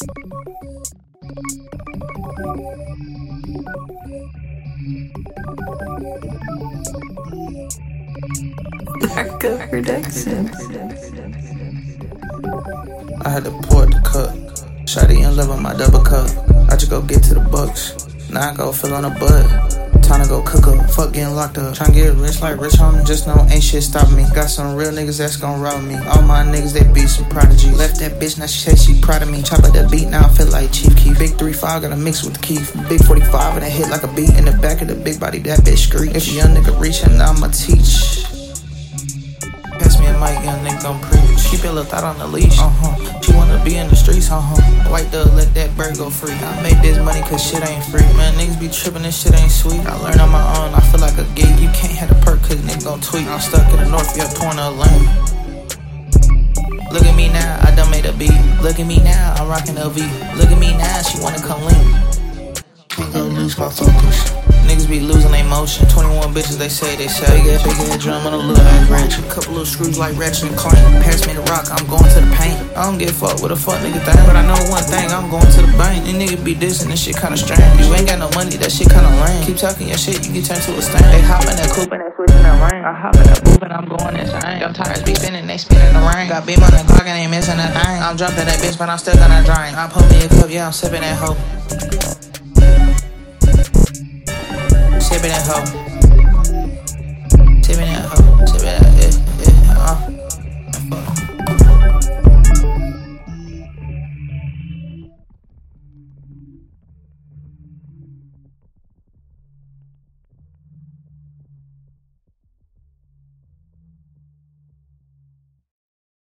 I had to pour the cup. Shotty in love with my double cup. I just go get to the bucks. Now I go fill on a butt. Time to go cook up. Fuck getting locked up. Tryna get rich like rich homie. Just know ain't shit stopping me. Got some real niggas that's gon' rob me. All my niggas they be some prodigy. Left that bitch now she say she proud of me. Chop at the beat now I feel like Chief Keef. Big 3-5 gotta mix with Keith. Big 45 and I hit like a beat in the back of the big body. That bitch screech. If a young nigga reachin', I'ma teach. Pass me a mic, young nigga gon' preach. Keep your little thought on the leash. Uh huh. She wanna be in the streets. Uh huh. White dog, let that bird go free. I made this money cause shit ain't free. Man, niggas be tripping, this shit ain't sweet. I learned on my own. I feel like a geek. You can't have a perk cause nigga gon' tweet. I'm stuck in the north, yeah, torn a lane. Look at me now, I done made a beat. Look at me now, I'm rockin' LV. Look at me now, she wanna come lean. Can't go lose my focus. Niggas be losing their motion. 21 bitches, they say they sell. Big ass, big ass drum and a little ass ratchet. Couple little screws like ratchet and clank. Pass me the rock, I'm going to the paint. I don't give a fuck what a fuck nigga think. But I know one thing, I'm going to the bank. These niggas be dissing, this shit kinda strange. You ain't got no money, that shit kinda lame. Keep talking your shit, you get turned to a stain. They hop in that coupe and they switching that rain. I hop in that booth and I'm going insane. Them tires be spinning, they spinning the rain. Got beam on the clock and ain't missing a thing. I'm jumping that bitch, but I'm still gonna drain. I put me a cup, yeah, I'm sipping that hoe. Sipping that hoe. Sipping that hoe.